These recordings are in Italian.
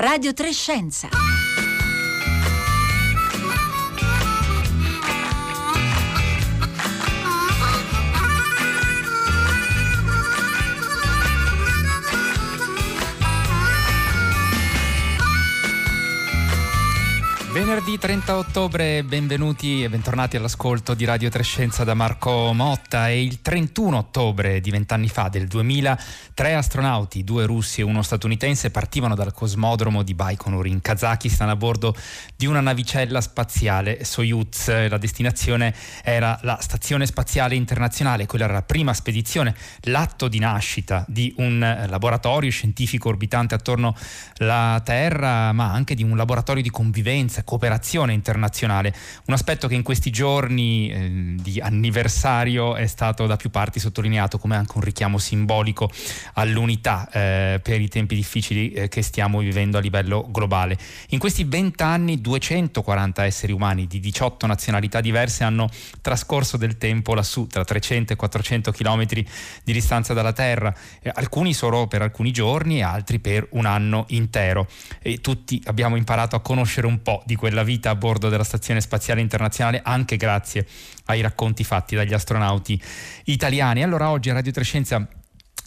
Radio Trescenza. Venerdì 30 ottobre, benvenuti e bentornati all'ascolto di Radio Trescenza da Marco Motta. È il 31 ottobre di vent'anni fa, del 2000, tre astronauti, due russi e uno statunitense, partivano dal cosmodromo di Baikonur in Kazakistan a bordo di una navicella spaziale Soyuz. La destinazione era la Stazione Spaziale Internazionale, quella era la prima spedizione, l'atto di nascita di un laboratorio scientifico orbitante attorno alla Terra, ma anche di un laboratorio di convivenza cooperazione internazionale, un aspetto che in questi giorni eh, di anniversario è stato da più parti sottolineato come anche un richiamo simbolico all'unità eh, per i tempi difficili eh, che stiamo vivendo a livello globale. In questi vent'anni 240 esseri umani di 18 nazionalità diverse hanno trascorso del tempo lassù, tra 300 e 400 chilometri di distanza dalla Terra, alcuni solo per alcuni giorni e altri per un anno intero. E tutti abbiamo imparato a conoscere un po' di quella vita a bordo della Stazione Spaziale Internazionale anche grazie ai racconti fatti dagli astronauti italiani. Allora oggi a Radio Trescenza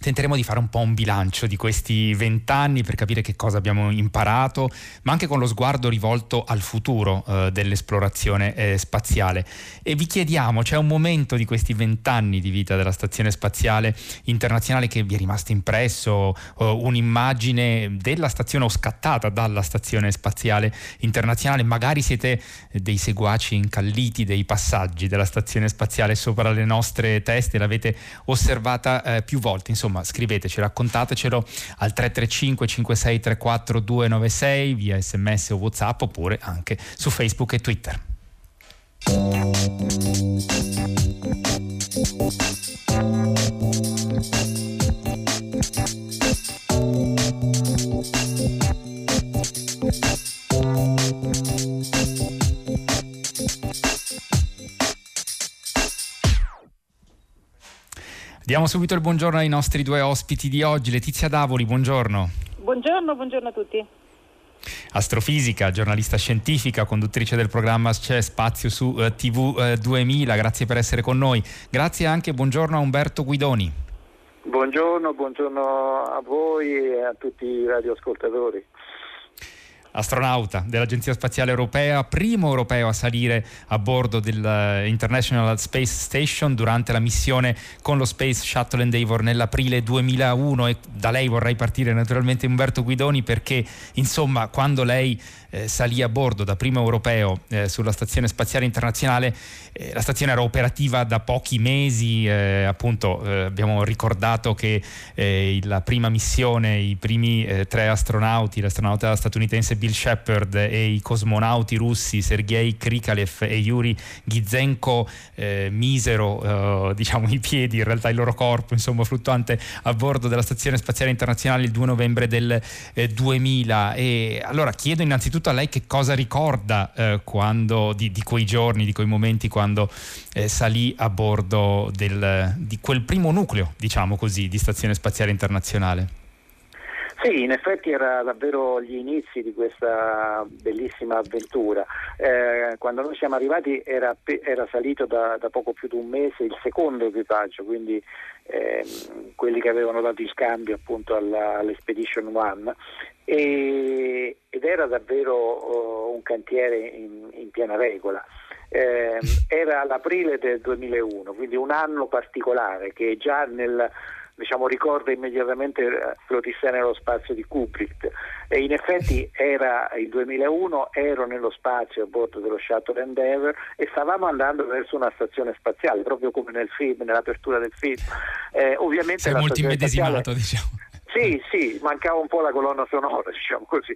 tenteremo di fare un po' un bilancio di questi vent'anni per capire che cosa abbiamo imparato, ma anche con lo sguardo rivolto al futuro eh, dell'esplorazione eh, spaziale. E vi chiediamo, c'è un momento di questi vent'anni di vita della Stazione Spaziale Internazionale che vi è rimasto impresso, eh, un'immagine della stazione o scattata dalla Stazione Spaziale Internazionale, magari siete dei seguaci incalliti dei passaggi della Stazione Spaziale sopra le nostre teste, l'avete osservata eh, più volte, insomma insomma scriveteci, raccontatecelo al 335 5634 296 via sms o whatsapp oppure anche su Facebook e Twitter. Diamo subito il buongiorno ai nostri due ospiti di oggi. Letizia Davoli, buongiorno. Buongiorno, buongiorno a tutti. Astrofisica, giornalista scientifica, conduttrice del programma C'è Spazio su eh, TV eh, 2000, grazie per essere con noi. Grazie anche, buongiorno a Umberto Guidoni. Buongiorno, buongiorno a voi e a tutti i radioascoltatori astronauta dell'Agenzia Spaziale Europea, primo europeo a salire a bordo dell'International Space Station durante la missione con lo Space Shuttle Endeavour nell'aprile 2001 e da lei vorrei partire naturalmente Umberto Guidoni perché insomma quando lei eh, salì a bordo da primo europeo eh, sulla Stazione Spaziale Internazionale, eh, la stazione era operativa da pochi mesi, eh, appunto eh, abbiamo ricordato che eh, la prima missione, i primi tre astronauti, l'astronauta statunitense Bill Shepard e i cosmonauti russi Sergei Krikalev e Yuri Gizenko misero diciamo i piedi, in realtà il loro corpo, insomma fluttuante a bordo della Stazione Spaziale Internazionale il 2 novembre del 2000 e allora chiedo innanzitutto innanzitutto a lei che cosa ricorda eh, quando, di, di, quei giorni, di quei momenti quando eh, salì a bordo del, di quel primo nucleo, diciamo così, di Stazione Spaziale Internazionale. Sì, in effetti era davvero gli inizi di questa bellissima avventura. Eh, quando noi siamo arrivati era, era salito da, da, poco più di un mese il secondo equipaggio, quindi eh, quelli che avevano dato il scambio appunto alla, all'Expedition One e, ed era davvero uh, un cantiere in, in piena regola. Eh, era l'aprile del 2001, quindi un anno particolare che già nel, diciamo, ricorda immediatamente eh, l'Odissea nello spazio di Kubrick e in effetti era il 2001, ero nello spazio a bordo dello Shuttle Endeavour e stavamo andando verso una stazione spaziale, proprio come nel film, nell'apertura del film. Eh, ovviamente Sei molto immedesimato, spaziale... diciamo. Sì, sì, mancava un po' la colonna sonora, diciamo così.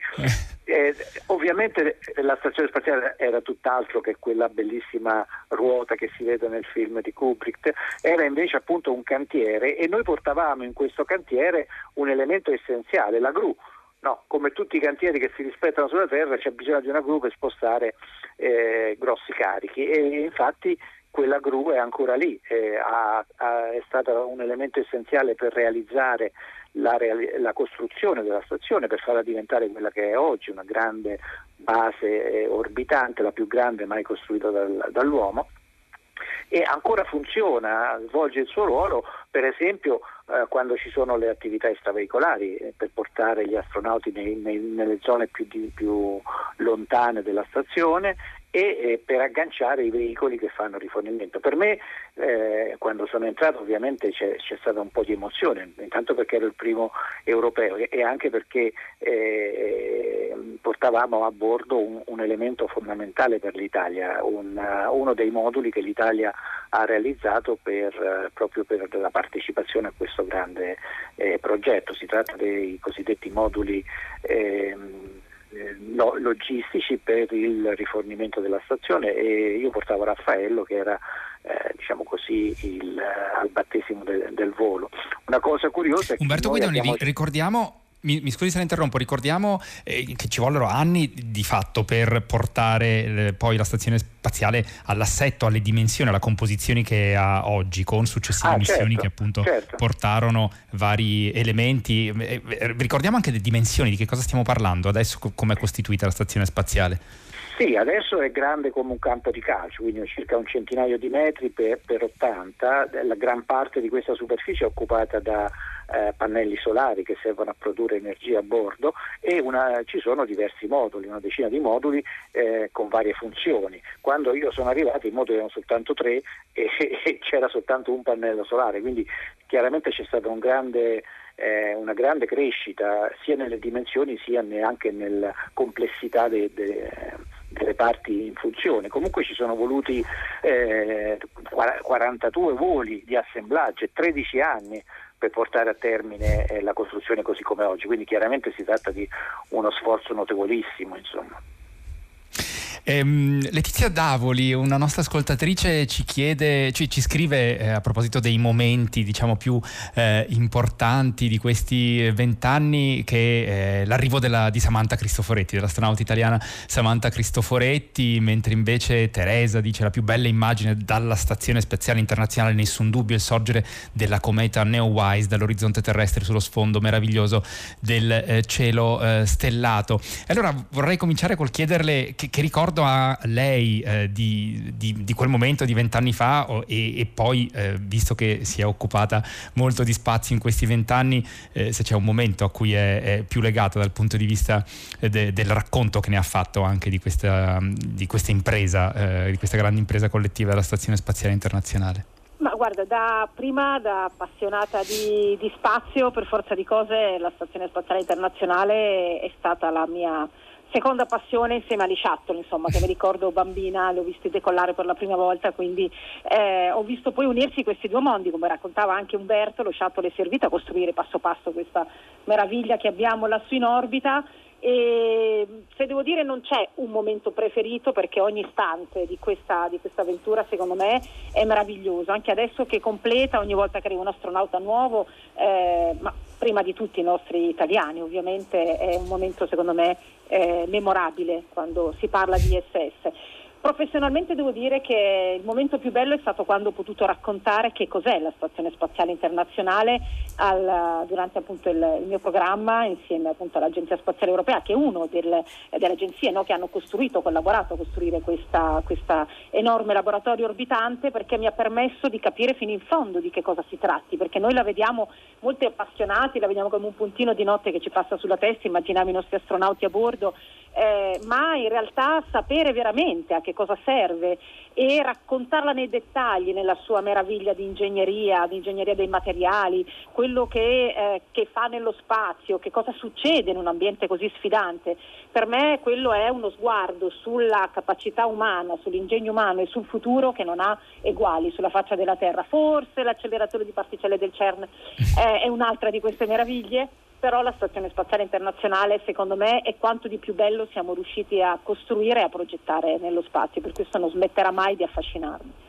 Eh, ovviamente la stazione spaziale era tutt'altro che quella bellissima ruota che si vede nel film di Kubrick, era invece appunto un cantiere e noi portavamo in questo cantiere un elemento essenziale, la gru. No, come tutti i cantieri che si rispettano sulla Terra c'è bisogno di una gru per spostare eh, grossi carichi e infatti quella gru è ancora lì, eh, ha, ha, è stata un elemento essenziale per realizzare la, la, costruzione della stazione per farla diventare quella che è oggi, una grande base eh, orbitante, la più grande mai costruita dal, dall'uomo. E ancora funziona, svolge il suo ruolo, per esempio eh, quando ci sono le attività extraveicolari eh, per portare gli astronauti nei, nei, nelle zone più, di, più, lontane della stazione e eh, per agganciare i veicoli che fanno rifornimento. Per me eh, quando sono entrato ovviamente c'è, c'è, stata un po' di emozione, intanto perché ero il primo europeo e anche perché eh, portavamo a bordo un, un, elemento fondamentale per l'Italia, un, uno dei moduli che l'Italia ha realizzato per, proprio per la partecipazione a questo grande eh, progetto. Si tratta dei cosiddetti moduli ehm, logistici per il rifornimento della stazione e io portavo Raffaello che era eh, diciamo così il, al battesimo de, del volo. Una cosa curiosa è che Umberto Guidoni, abbiamo... ricordiamo mi, mi, scusi se la interrompo, ricordiamo eh, che ci vollero anni di fatto per portare eh, poi la stazione spaziale all'assetto, alle dimensioni, alla composizione che ha oggi, con successive ah, missioni certo, che appunto certo. portarono vari elementi. Eh, eh, ricordiamo anche le dimensioni, di che cosa stiamo parlando adesso, come è costituita la stazione spaziale? Sì, adesso è grande come un campo di calcio, quindi circa un centinaio di metri per, per 80, la gran parte di questa superficie è occupata da eh, pannelli solari che servono a produrre energia a bordo e una, ci sono diversi moduli, una decina di moduli eh, con varie funzioni. Quando io sono arrivato i moduli erano soltanto tre e, e c'era soltanto un pannello solare, quindi chiaramente c'è stata un grande eh, una grande crescita sia nelle dimensioni sia anche nella complessità de, de, delle parti in funzione. Comunque ci sono voluti eh, 42 voli di assemblaggio e 13 anni per portare a termine eh, la costruzione così come oggi, quindi chiaramente si tratta di uno sforzo notevolissimo. Insomma. Ehm, Letizia Davoli, una nostra ascoltatrice, ci chiede, ci, ci scrive eh, a proposito dei momenti diciamo più eh, importanti di questi vent'anni che eh, l'arrivo della, di Samantha Cristoforetti, dell'astronauta italiana Samantha Cristoforetti, mentre invece Teresa dice la più bella immagine dalla stazione spaziale internazionale, nessun dubbio, il sorgere della cometa Neowise dall'orizzonte terrestre sullo sfondo meraviglioso del eh, cielo eh, stellato. Allora vorrei cominciare col chiederle che, che ricordo ricordo a lei eh, di, di, di, quel momento di vent'anni fa oh, e, e, poi, eh, visto che si è occupata molto di spazi in questi vent'anni, eh, se c'è un momento a cui è, è più legata dal punto di vista eh, de, del racconto che ne ha fatto anche di questa, di questa impresa, eh, di questa grande impresa collettiva della Stazione Spaziale Internazionale. Ma guarda, da, prima da appassionata di, di, spazio, per forza di cose, la Stazione Spaziale Internazionale è stata la mia seconda passione insieme agli Shuttle, insomma, che mi ricordo bambina, le ho visti decollare per la prima volta, quindi eh, ho visto poi unirsi questi due mondi, come raccontava anche Umberto, lo Shuttle è servito a costruire passo passo questa meraviglia che abbiamo lassù in orbita e se devo dire non c'è un momento preferito perché ogni istante di questa, di questa, avventura secondo me è meraviglioso, anche adesso che completa ogni volta che arriva un astronauta nuovo, eh, ma prima di tutti i nostri italiani ovviamente è un momento secondo me eh, memorabile quando si parla di ISS. Professionalmente devo dire che il momento più bello è stato quando ho potuto raccontare che cos'è la Stazione Spaziale Internazionale al, durante appunto il, il, mio programma insieme appunto all'Agenzia Spaziale Europea che è uno del, delle agenzie no, che hanno costruito, collaborato a costruire questa, enorme laboratorio orbitante perché mi ha permesso di capire fino in fondo di che cosa si tratti perché noi la vediamo molto appassionati, la vediamo come un puntino di notte che ci passa sulla testa, immaginiamo i nostri astronauti a bordo eh, ma in realtà sapere veramente a che cosa serve e raccontarla nei dettagli, nella sua meraviglia di ingegneria, di ingegneria dei materiali, quello che, eh, che, fa nello spazio, che cosa succede in un ambiente così sfidante. Per me quello è uno sguardo sulla capacità umana, sull'ingegno umano e sul futuro che non ha eguali sulla faccia della Terra. Forse l'acceleratore di particelle del CERN eh, è un'altra di queste meraviglie però la Stazione Spaziale Internazionale secondo me è quanto di più bello siamo riusciti a costruire e a progettare nello spazio, per questo non smetterà mai di affascinarmi.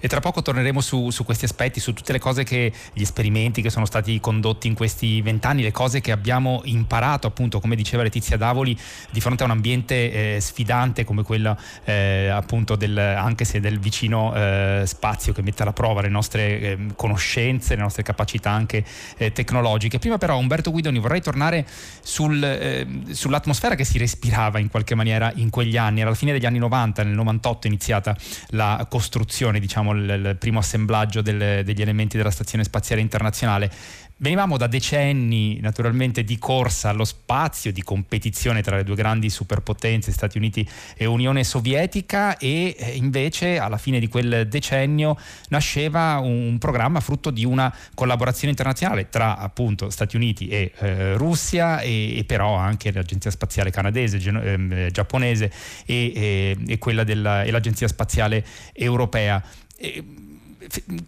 E tra poco torneremo su, su, questi aspetti, su tutte le cose che, gli esperimenti che sono stati condotti in questi vent'anni, le cose che abbiamo imparato, appunto, come diceva Letizia Davoli, di fronte a un ambiente eh, sfidante come quello eh, appunto del, anche se del vicino eh, spazio che mette alla prova le nostre ehm, conoscenze, le nostre capacità anche eh, tecnologiche. Prima però Umberto Guidoni vorrei tornare sul, ehm, sull'atmosfera che si respirava in qualche maniera in quegli anni, era alla fine degli anni 90, nel 98 è iniziata la costruzione diciamo, il, il primo assemblaggio del, degli elementi della Stazione Spaziale Internazionale. Venivamo da decenni naturalmente di corsa allo spazio, di competizione tra le due grandi superpotenze, Stati Uniti e Unione Sovietica e eh, invece alla fine di quel decennio nasceva un programma frutto di una collaborazione internazionale tra appunto Stati Uniti e eh, Russia e, e, però anche l'Agenzia Spaziale Canadese, eh, giapponese e, e, quella della, e l'Agenzia Spaziale Europea.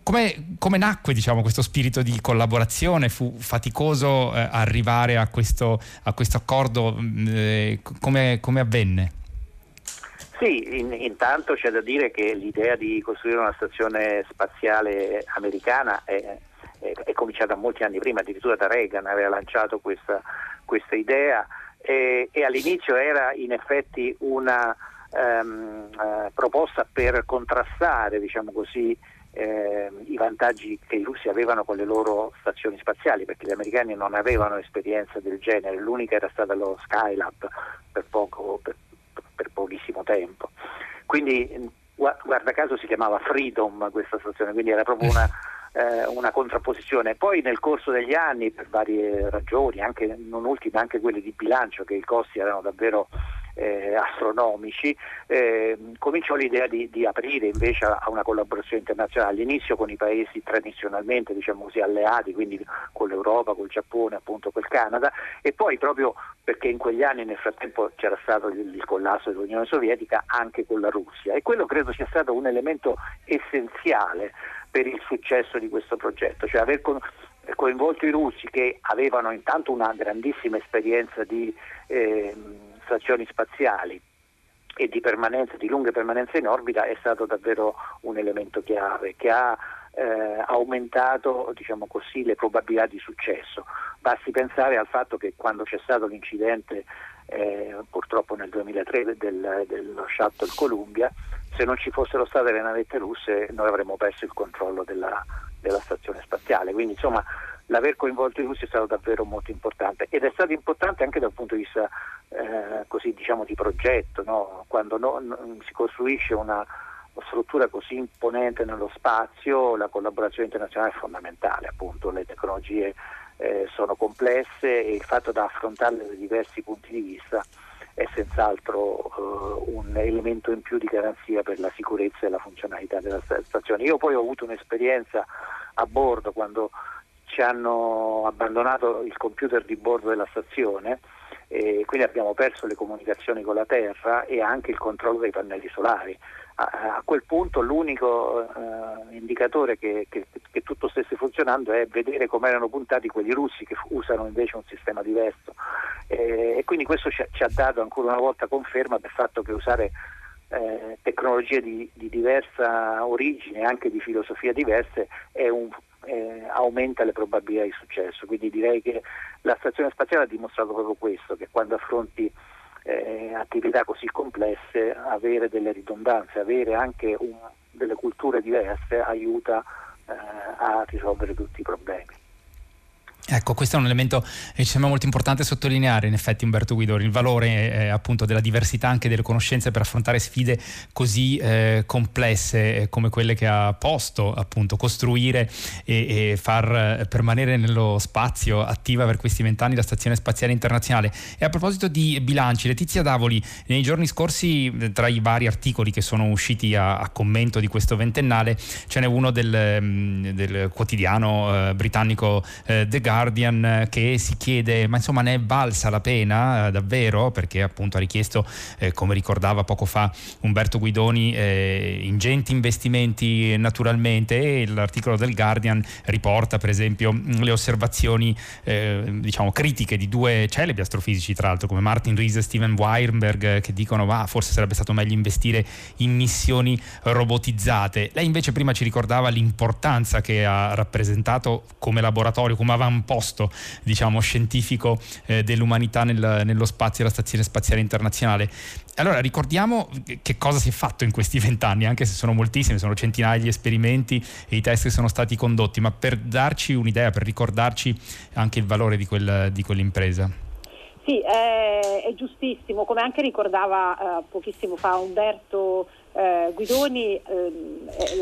Come, come, nacque diciamo, questo spirito di collaborazione? Fu faticoso eh, arrivare a questo, a questo accordo? Mm, eh, come, come, avvenne? Sì, in, intanto c'è da dire che l'idea di costruire una stazione spaziale americana è, è, è cominciata molti anni prima, addirittura da Reagan aveva lanciato questa, questa idea e, e all'inizio era in effetti una ehm, eh, proposta per contrastare diciamo così, eh, i vantaggi che i russi avevano con le loro stazioni spaziali, perché gli americani non avevano esperienza del genere, l'unica era stata lo Skylab per, poco, per, per pochissimo tempo. Quindi guarda caso si chiamava Freedom questa stazione, quindi era proprio una, eh, una, contrapposizione. Poi nel corso degli anni, per varie ragioni, anche, non ultime anche quelle di bilancio, che i costi erano davvero eh, astronomici, eh, cominciò l'idea di, di, aprire invece a, una collaborazione internazionale, all'inizio con i paesi tradizionalmente diciamo così, alleati, quindi con l'Europa, col Giappone, appunto col Canada, e poi proprio perché in quegli anni nel frattempo c'era stato il, il collasso dell'Unione Sovietica anche con la Russia. E quello credo sia stato un elemento essenziale per il successo di questo progetto, cioè aver coinvolto i russi che avevano intanto una grandissima esperienza di eh, stazioni spaziali e di, permanenza, di lunghe permanenze in orbita è stato davvero un elemento chiave che ha eh, aumentato diciamo così, le probabilità di successo. Basti pensare al fatto che quando c'è stato l'incidente eh, purtroppo nel 2003 del, dello shuttle Columbia, se non ci fossero state le navette russe noi avremmo perso il controllo della, della stazione spaziale. Quindi insomma l'aver coinvolto i russi è stato davvero molto importante ed è stato importante anche dal punto di vista eh, così, diciamo, di progetto, no? quando no, no, si costruisce una struttura così imponente nello spazio la collaborazione internazionale è fondamentale, appunto le tecnologie eh, sono complesse e il fatto da affrontarle da diversi punti di vista è senz'altro eh, un elemento in più di garanzia per la sicurezza e la funzionalità della stazione. Io poi ho avuto un'esperienza a bordo quando ci hanno abbandonato il computer di bordo della stazione e quindi abbiamo perso le comunicazioni con la Terra e anche il controllo dei pannelli solari. A, quel punto l'unico uh, indicatore che, che, che, tutto stesse funzionando è vedere come erano puntati quelli russi che usano invece un sistema diverso e, e quindi questo ci, ci, ha dato ancora una volta conferma del fatto che usare eh, tecnologie di, di, diversa origine, anche di filosofia diverse, un, eh, aumenta le probabilità di successo. Quindi direi che la stazione spaziale ha dimostrato proprio questo, che quando affronti eh, attività così complesse avere delle ridondanze, avere anche un, delle culture diverse aiuta eh, a risolvere tutti i problemi. Ecco, questo è un elemento che ci sembra molto importante sottolineare, in effetti Umberto Guidori, il valore eh, appunto della diversità anche delle conoscenze per affrontare sfide così eh, complesse eh, come quelle che ha posto, appunto, costruire e, e far eh, permanere nello spazio attiva per questi vent'anni la Stazione Spaziale Internazionale. E a proposito di bilanci, Letizia Davoli, nei giorni scorsi, eh, tra i vari articoli che sono usciti a, a commento di questo ventennale, ce n'è uno del, mm, del quotidiano eh, britannico The Guardian Guardian che si chiede ma insomma ne è valsa la pena davvero perché appunto ha richiesto come ricordava poco fa Umberto Guidoni ingenti investimenti naturalmente e l'articolo del Guardian riporta per esempio le osservazioni diciamo critiche di due celebri astrofisici tra l'altro come Martin Rees e Steven Weinberg che dicono ah, forse sarebbe stato meglio investire in missioni robotizzate. Lei invece prima ci ricordava l'importanza che ha rappresentato come laboratorio, come avamposto diciamo, scientifico eh, dell'umanità nel, nello spazio e la Stazione Spaziale Internazionale. Allora ricordiamo che cosa si è fatto in questi vent'anni, anche se sono moltissimi, sono centinaia gli esperimenti e i test che sono stati condotti, ma per darci un'idea, per ricordarci anche il valore di, quel, di quell'impresa. Sì, è, è, giustissimo, come anche ricordava eh, pochissimo fa Umberto eh, Guidoni, ehm, eh,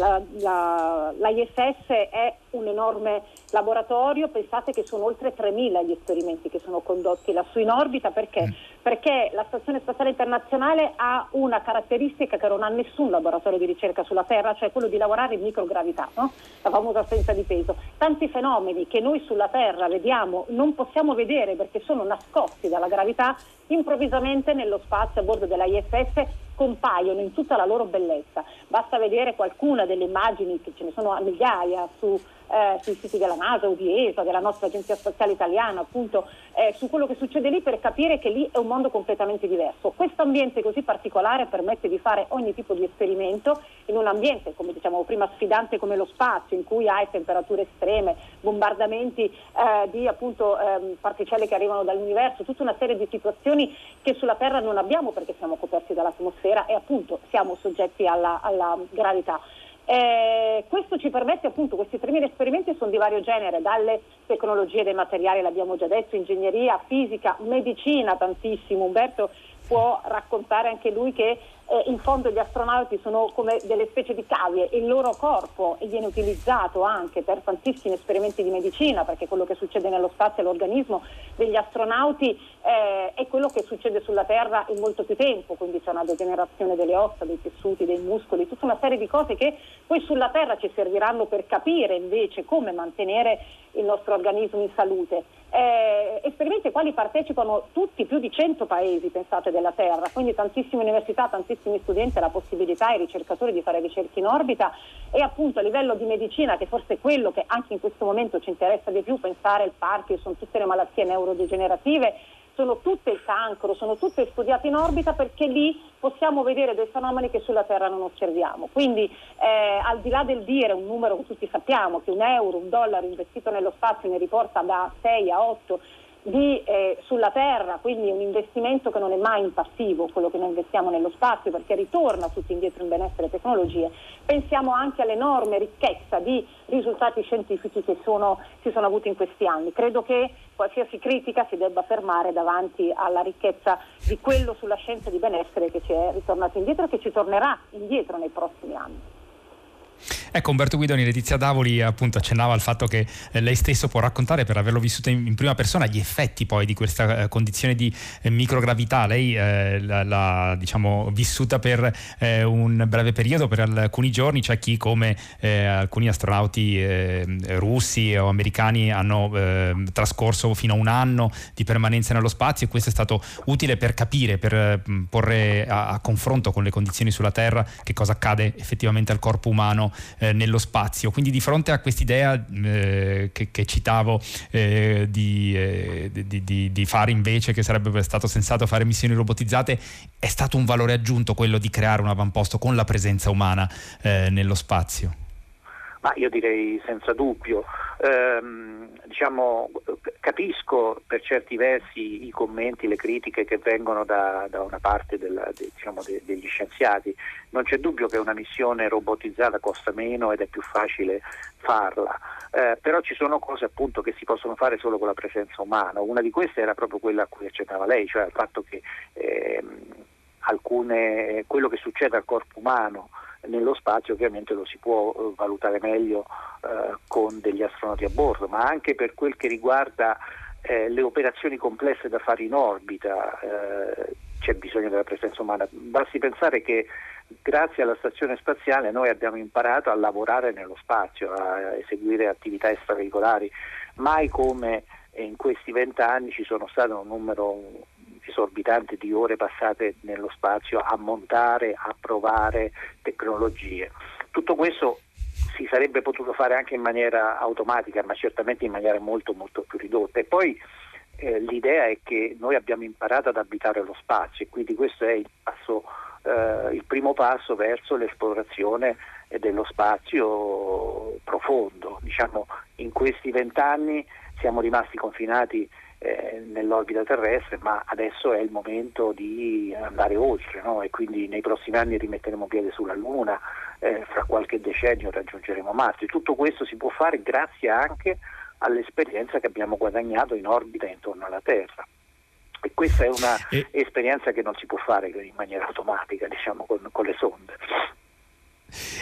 l'ISS è un enorme laboratorio, pensate che sono oltre 3.000 gli esperimenti che sono condotti lassù in orbita, perché? Perché la Stazione Spaziale Internazionale ha una caratteristica che non ha nessun laboratorio di ricerca sulla Terra, cioè quello di lavorare in microgravità, no? la famosa assenza di peso. Tanti fenomeni che noi sulla Terra vediamo non possiamo vedere perché sono nascosti dalla gravità, improvvisamente nello spazio a bordo della ISS compaiono in tutta la loro bellezza. Basta vedere qualcuna delle immagini, che ce ne sono a migliaia su eh, sui siti della NASA o di ESA, della nostra Agenzia Spaziale Italiana, appunto eh, su quello che succede lì per capire che lì è un mondo completamente diverso. Questo ambiente così particolare permette di fare ogni tipo di esperimento in un ambiente, come diciamo prima, sfidante come lo spazio, in cui hai temperature estreme, bombardamenti eh, di appunto ehm, particelle che arrivano dall'universo, tutta una serie di situazioni che sulla Terra non abbiamo perché siamo coperti dall'atmosfera e appunto siamo soggetti alla, alla gravità. Eh, questo ci permette appunto, questi 3.000 esperimenti sono di vario genere, dalle tecnologie dei materiali, l'abbiamo già detto, ingegneria, fisica, medicina tantissimo. Umberto può raccontare anche lui che eh, in fondo gli astronauti sono come delle specie di cavie, il loro corpo viene utilizzato anche per tantissimi esperimenti di medicina, perché quello che succede nello spazio all'organismo degli astronauti eh, è quello che succede sulla Terra in molto più tempo, quindi c'è una degenerazione delle ossa, dei tessuti, dei muscoli, tutta una serie di cose che poi sulla Terra ci serviranno per capire invece come mantenere il nostro organismo in salute. Eh, esperimenti ai quali partecipano tutti, più di 100 paesi, pensate, della Terra, quindi tantissime università, tantissimi studenti, la possibilità ai ricercatori di fare ricerche in orbita. E appunto a livello di medicina, che forse è quello che anche in questo momento ci interessa di più, pensare al Parkinson, tutte le malattie neurodegenerative, sono tutte il cancro, sono tutte studiate in orbita perché lì possiamo vedere dei fenomeni che sulla Terra non osserviamo. Quindi eh, al di là del dire un numero che tutti sappiamo, che un euro, un dollaro investito nello spazio ne riporta da 6 a 8 di, eh, sulla Terra, quindi un investimento che non è mai in passivo, quello che noi investiamo nello spazio, perché ritorna tutto indietro in benessere e tecnologie, pensiamo anche all'enorme ricchezza di risultati scientifici che sono, si sono avuti in questi anni. Credo che qualsiasi critica si debba fermare davanti alla ricchezza di quello sulla scienza di benessere che ci è ritornato indietro e che ci tornerà indietro nei prossimi anni. Ecco, Umberto Guidoni, Letizia Davoli appunto accennava al fatto che eh, lei stesso può raccontare per averlo vissuto in, in prima persona gli effetti poi di questa eh, condizione di eh, microgravità. Lei eh, l'ha diciamo, vissuta per eh, un breve periodo, per alcuni giorni, c'è chi come alcuni astronauti russi o americani hanno trascorso fino a un anno di permanenza nello spazio e questo è stato utile per capire, per porre a, a confronto con le condizioni sulla Terra che cosa accade effettivamente al corpo umano eh, nello spazio. Quindi di fronte a quest'idea eh, che, che, citavo eh, di, eh, di, di, di, fare invece, che sarebbe stato sensato fare missioni robotizzate, è stato un valore aggiunto quello di creare un avamposto con la presenza umana eh, nello spazio. Ma io direi senza dubbio. Ehm, diciamo, capisco per certi versi i commenti, le critiche che vengono da, da una parte della, de, diciamo, de, degli scienziati. Non c'è dubbio che una missione robotizzata costa meno ed è più facile farla, eh, però ci sono cose appunto che si possono fare solo con la presenza umana. Una di queste era proprio quella a cui accennava lei, cioè il fatto che ehm, alcune, quello che succede al corpo umano nello spazio ovviamente lo si può eh, valutare meglio eh, con degli astronauti a bordo, ma anche per quel che riguarda eh, le operazioni complesse da fare in orbita eh, c'è bisogno della presenza umana. Basti pensare che grazie alla stazione spaziale noi abbiamo imparato a lavorare nello spazio, a eseguire attività extraveicolari Mai come in questi vent'anni ci sono stato un numero esorbitante di ore passate nello spazio a montare, a provare tecnologie. Tutto questo si sarebbe potuto fare anche in maniera automatica, ma certamente in maniera molto molto più ridotta. E poi eh, l'idea è che noi abbiamo imparato ad abitare lo spazio e quindi questo è il, passo, eh, il primo passo verso l'esplorazione dello spazio profondo. Diciamo, in questi vent'anni siamo rimasti confinati eh, nell'orbita terrestre, ma adesso è il momento di andare oltre no? e quindi nei prossimi anni rimetteremo piede sulla Luna, eh, fra qualche decennio raggiungeremo Marte. Tutto questo si può fare grazie anche all'esperienza che abbiamo guadagnato in orbita intorno alla Terra. E questa è un'esperienza che non si può fare in maniera automatica, diciamo, con, con le sonde.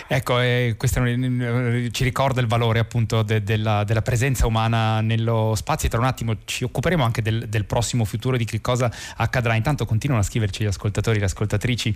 Ecco, eh, questo ci ricorda il valore appunto de, della, della, presenza umana nello spazio. Tra un attimo ci occuperemo anche del, del, prossimo futuro, di che cosa accadrà. Intanto continuano a scriverci gli ascoltatori e le ascoltatrici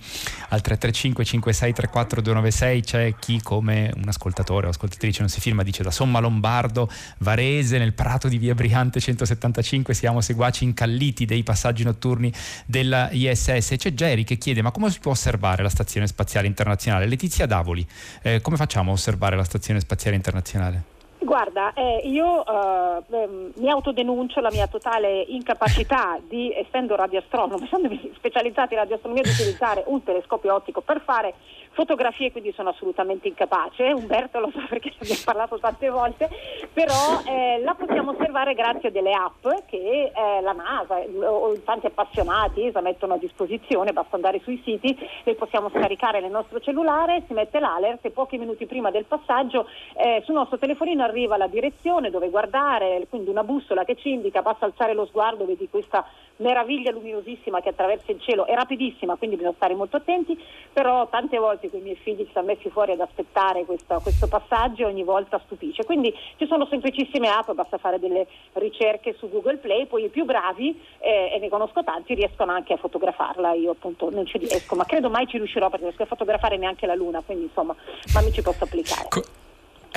al 335 5634 296. C'è chi come un ascoltatore o ascoltatrice non si firma, dice da Somma Lombardo, Varese, nel prato di via Briante 175 siamo seguaci incalliti dei passaggi notturni della ISS. C'è Jerry che chiede ma come si può osservare la Stazione Spaziale Internazionale? Letizia Davide tavoli. Eh, come facciamo a osservare la Stazione Spaziale Internazionale? Guarda, eh, io eh, mi autodenuncio la mia totale incapacità di, essendo radioastronomo, essendomi specializzata in radioastronomia, di utilizzare un telescopio ottico per fare fotografie, quindi sono assolutamente incapace. Umberto lo sa perché ne abbiamo parlato tante volte, però eh, la possiamo osservare grazie a delle app che eh, la NASA o tanti appassionati la mettono a disposizione, basta andare sui siti, le possiamo scaricare nel nostro cellulare, si mette l'alert e pochi minuti prima del passaggio eh, sul nostro telefonino arriva la direzione dove guardare, quindi una bussola che ci indica, basta alzare lo sguardo, vedi questa meraviglia luminosissima che attraversa il cielo, è rapidissima, quindi bisogna stare molto attenti, però tante volte con i miei figli ci sono messi fuori ad aspettare questo, questo passaggio e ogni volta stupisce. Quindi ci sono semplicissime app, basta fare delle ricerche su Google Play, poi i più bravi, eh, e ne conosco tanti, riescono anche a fotografarla, io appunto non ci riesco, ma credo mai ci riuscirò perché non riesco a fotografare neanche la luna, quindi insomma, ma mi ci posso applicare. Co-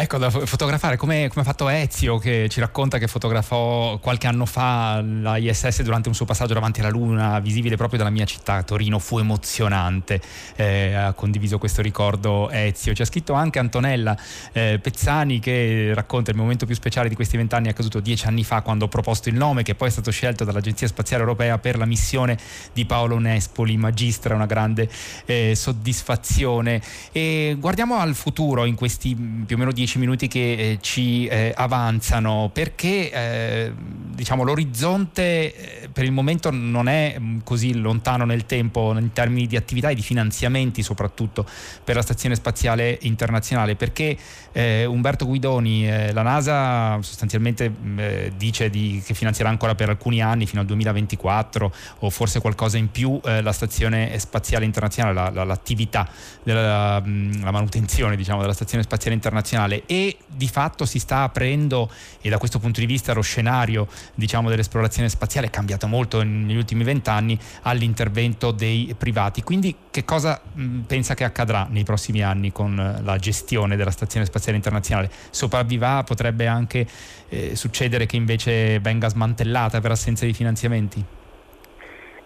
Ecco, da fotografare, come, ha fatto Ezio che ci racconta che fotografò qualche anno fa la ISS durante un suo passaggio davanti alla Luna, visibile proprio dalla mia città, Torino, fu emozionante, eh, ha condiviso questo ricordo Ezio. Ci ha scritto anche Antonella eh, Pezzani che racconta il momento più speciale di questi vent'anni è accaduto dieci anni fa quando ho proposto il nome che poi è stato scelto dall'Agenzia Spaziale Europea per la missione di Paolo Nespoli, magistra, una grande eh, soddisfazione. E guardiamo al futuro in questi più o meno dieci 15 minuti che eh, ci eh, avanzano. Perché eh, diciamo, l'orizzonte eh, per il momento non è mm, così lontano nel tempo in termini di attività e di finanziamenti soprattutto per la Stazione Spaziale Internazionale. Perché eh, Umberto Guidoni, eh, la NASA sostanzialmente mm, dice di, che finanzierà ancora per alcuni anni fino al 2024 o forse qualcosa in più la Stazione Spaziale Internazionale, la, la, l'attività della mm, la manutenzione diciamo, della Stazione Spaziale Internazionale e di fatto si sta aprendo e da questo punto di vista lo scenario diciamo, dell'esplorazione spaziale è cambiato molto negli ultimi vent'anni all'intervento dei privati. Quindi che cosa mh, pensa che accadrà nei prossimi anni con la gestione della Stazione Spaziale Internazionale? Sopravvivrà? Potrebbe anche eh, succedere che invece venga smantellata per assenza di finanziamenti?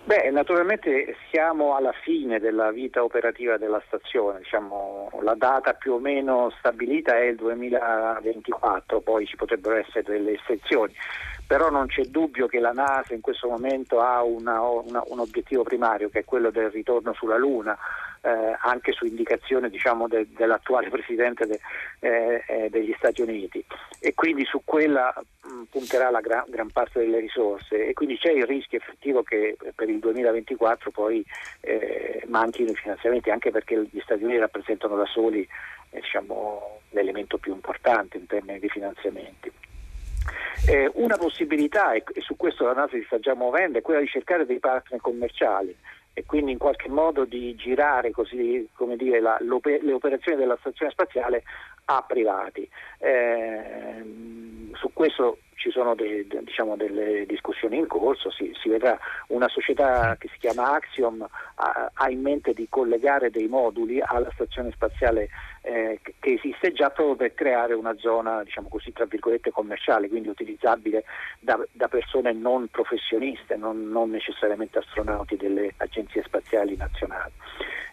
Beh, naturalmente siamo alla fine della vita operativa della stazione, diciamo, la data più o meno stabilita è il 2024, poi ci potrebbero essere delle eccezioni però non c'è dubbio che la NASA in questo momento ha una, una, un obiettivo primario che è quello del ritorno sulla Luna, eh, anche su indicazione diciamo, de, dell'attuale Presidente de, eh, eh, degli Stati Uniti e quindi su quella mh, punterà la gran, gran, parte delle risorse e quindi c'è il rischio effettivo che per il 2024 poi eh, manchino i finanziamenti anche perché gli Stati Uniti rappresentano da soli eh, diciamo, l'elemento più importante in termini di finanziamenti. Eh, una possibilità, e, su questo la NASA si sta già muovendo, è quella di cercare dei partner commerciali e quindi in qualche modo di girare così, dire, la, le operazioni della stazione spaziale a privati. Eh, su questo ci sono de, de, diciamo, delle discussioni in corso, si, si, vedrà. Una società che si chiama Axiom ha, ha, in mente di collegare dei moduli alla stazione spaziale eh, che esiste già proprio per creare una zona, diciamo così, tra virgolette commerciale, quindi utilizzabile da, da persone non professioniste, non, non, necessariamente astronauti delle agenzie spaziali nazionali.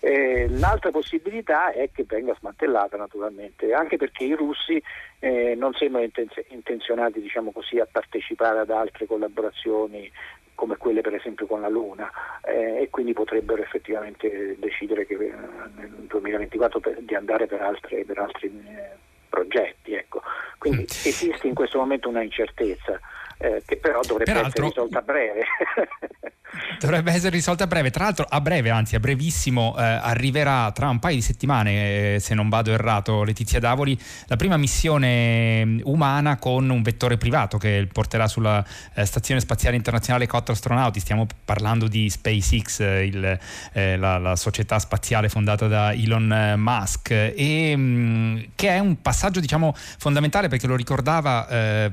Eh, l'altra possibilità è che venga smantellata naturalmente, anche perché i russi eh, non sembrano intenzionati diciamo così, a partecipare ad altre collaborazioni come quelle per esempio con la Luna eh, e quindi potrebbero effettivamente decidere che, eh, nel 2024 per, di andare per, altre, per altri eh, progetti. Ecco. Quindi mm. esiste in questo momento una incertezza eh, che però dovrebbe Peraltro, essere risolta a breve. dovrebbe essere risolta a breve, tra l'altro a breve, anzi a brevissimo, eh, arriverà tra un paio di settimane, eh, se non vado errato, Letizia Davoli, la prima missione mm, umana con un vettore privato che porterà sulla eh, Stazione Spaziale Internazionale quattro astronauti, stiamo parlando di SpaceX, eh, il, eh, la, la, società spaziale fondata da Elon Musk, e, mh, mm, che è un passaggio diciamo fondamentale perché lo ricordava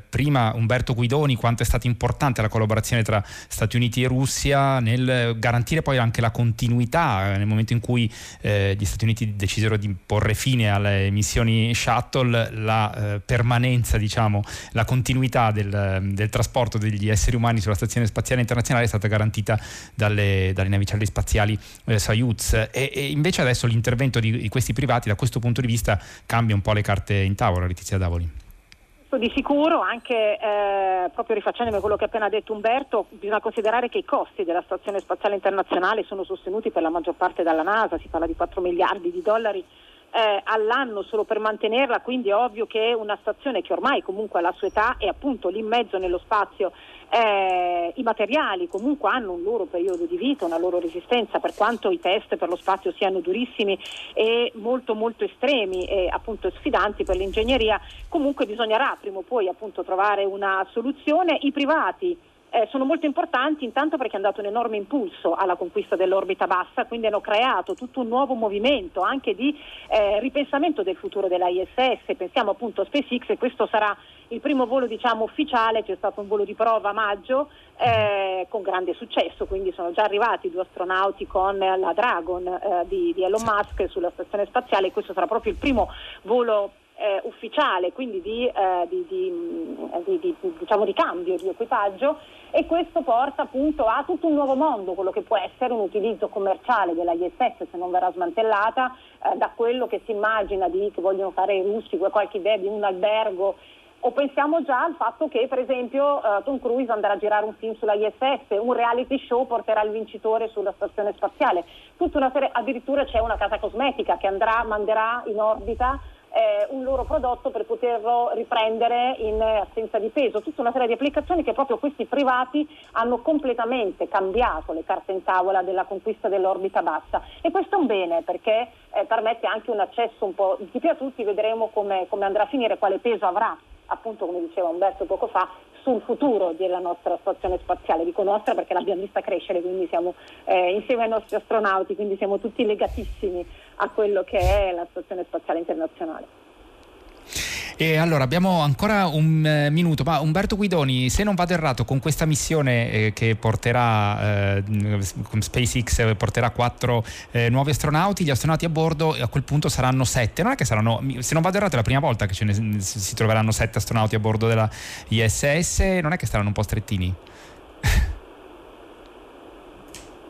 prima Umberto Guidoni quanto è stata importante la collaborazione tra Stati Uniti e Russia nel garantire poi anche la continuità nel momento in cui eh, gli Stati Uniti decisero di porre fine alle missioni shuttle, la eh, permanenza, diciamo, la continuità del, del, trasporto degli esseri umani sulla Stazione Spaziale Internazionale è stata garantita dalle, dalle navicelle spaziali eh, Soyuz e, e, invece adesso l'intervento di, di questi privati da questo punto di vista cambia un po' le carte in tavola, Letizia Davoli. Di sicuro, anche eh, proprio rifaccendomi a quello che ha appena detto Umberto, bisogna considerare che i costi della Stazione Spaziale Internazionale sono sostenuti per la maggior parte dalla NASA, si parla di 4 miliardi di dollari eh, all'anno solo per mantenerla, quindi è ovvio che una stazione che ormai comunque ha la sua età è appunto lì in mezzo nello spazio eh, i materiali comunque hanno un loro periodo di vita, una loro resistenza, per quanto i test per lo spazio siano durissimi e molto molto estremi e appunto sfidanti per l'ingegneria, comunque bisognerà prima o poi appunto trovare una soluzione. I privati eh, sono molto importanti intanto perché hanno dato un enorme impulso alla conquista dell'orbita bassa, quindi hanno creato tutto un nuovo movimento anche di eh, ripensamento del futuro della ISS, pensiamo appunto a SpaceX e questo sarà il primo volo diciamo, ufficiale, c'è stato un volo di prova a maggio eh, con grande successo, quindi sono già arrivati due astronauti con la Dragon eh, di, di Elon Musk sulla stazione spaziale, questo sarà proprio il primo volo eh, ufficiale, quindi di, eh, di, di, diciamo di, cambio di equipaggio e questo porta appunto a tutto un nuovo mondo, quello che può essere un utilizzo commerciale della ISS se non verrà smantellata, eh, da quello che si immagina di che vogliono fare i russi, qualche idea di un albergo. O pensiamo già al fatto che per esempio uh, Tom Cruise andrà a girare un film sulla ISS, un reality show porterà il vincitore sulla stazione spaziale, tutta una serie, addirittura c'è una casa cosmetica che andrà, manderà in orbita eh, un loro prodotto per poterlo riprendere in assenza di peso, tutta una serie di applicazioni che proprio questi privati hanno completamente cambiato le carte in tavola della conquista dell'orbita bassa. E questo è un bene perché eh, permette anche un accesso un po' di più a tutti, vedremo come, come andrà a finire, quale peso avrà appunto come diceva Umberto poco fa, sul futuro della nostra stazione spaziale, dico nostra perché l'abbiamo vista crescere, quindi siamo eh, insieme ai nostri astronauti, quindi siamo tutti legatissimi a quello che è la stazione spaziale internazionale. E allora abbiamo ancora un eh, minuto, ma Umberto Guidoni, se non vado errato, con questa missione eh, che porterà, eh, SpaceX porterà quattro eh, nuovi astronauti, gli astronauti a bordo a quel punto saranno sette. Non è che saranno, se non vado errato, è la prima volta che ne, si troveranno sette astronauti a bordo della ISS, non è che saranno un po' strettini?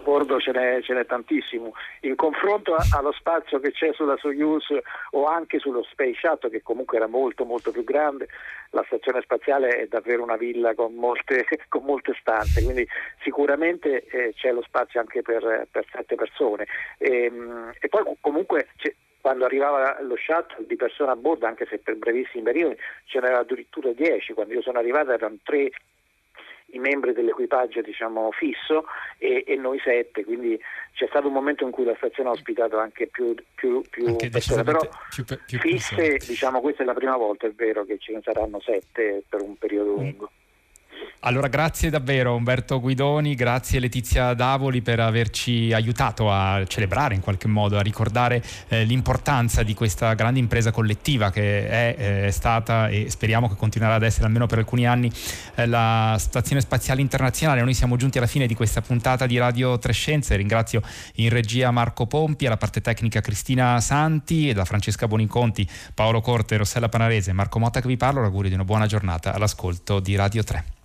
bordo ce n'è, ce n'è, tantissimo. In confronto allo spazio che c'è sulla Soyuz o anche sullo Space Shuttle, che comunque era molto molto più grande, la stazione spaziale è davvero una villa con molte, con molte stanze, quindi sicuramente eh, c'è lo spazio anche per, per sette persone. E, ehm, e poi comunque quando arrivava lo shuttle di persone a bordo, anche se per brevissimi periodi, ce n'erano addirittura 10, quando io sono arrivato erano 3 i membri dell'equipaggio diciamo, fisso e, e, noi sette, quindi c'è stato un momento in cui la stazione ha ospitato anche più, più, più anche persone, però più, fisse, diciamo, questa è la prima volta, è vero che ce ne saranno sette per un periodo mm. Allora grazie davvero Umberto Guidoni, grazie Letizia Davoli per averci aiutato a celebrare in qualche modo, a ricordare eh, l'importanza di questa grande impresa collettiva che è, è, stata e speriamo che continuerà ad essere almeno per alcuni anni eh, la Stazione Spaziale Internazionale. Noi siamo giunti alla fine di questa puntata di Radio Trescenze, ringrazio in regia Marco Pompi, alla parte tecnica Cristina Santi e da Francesca Boniconti, Paolo Corte, Rossella Panarese, Marco Motta che vi parlo, l'augurio di una buona giornata all'ascolto di Radio 3.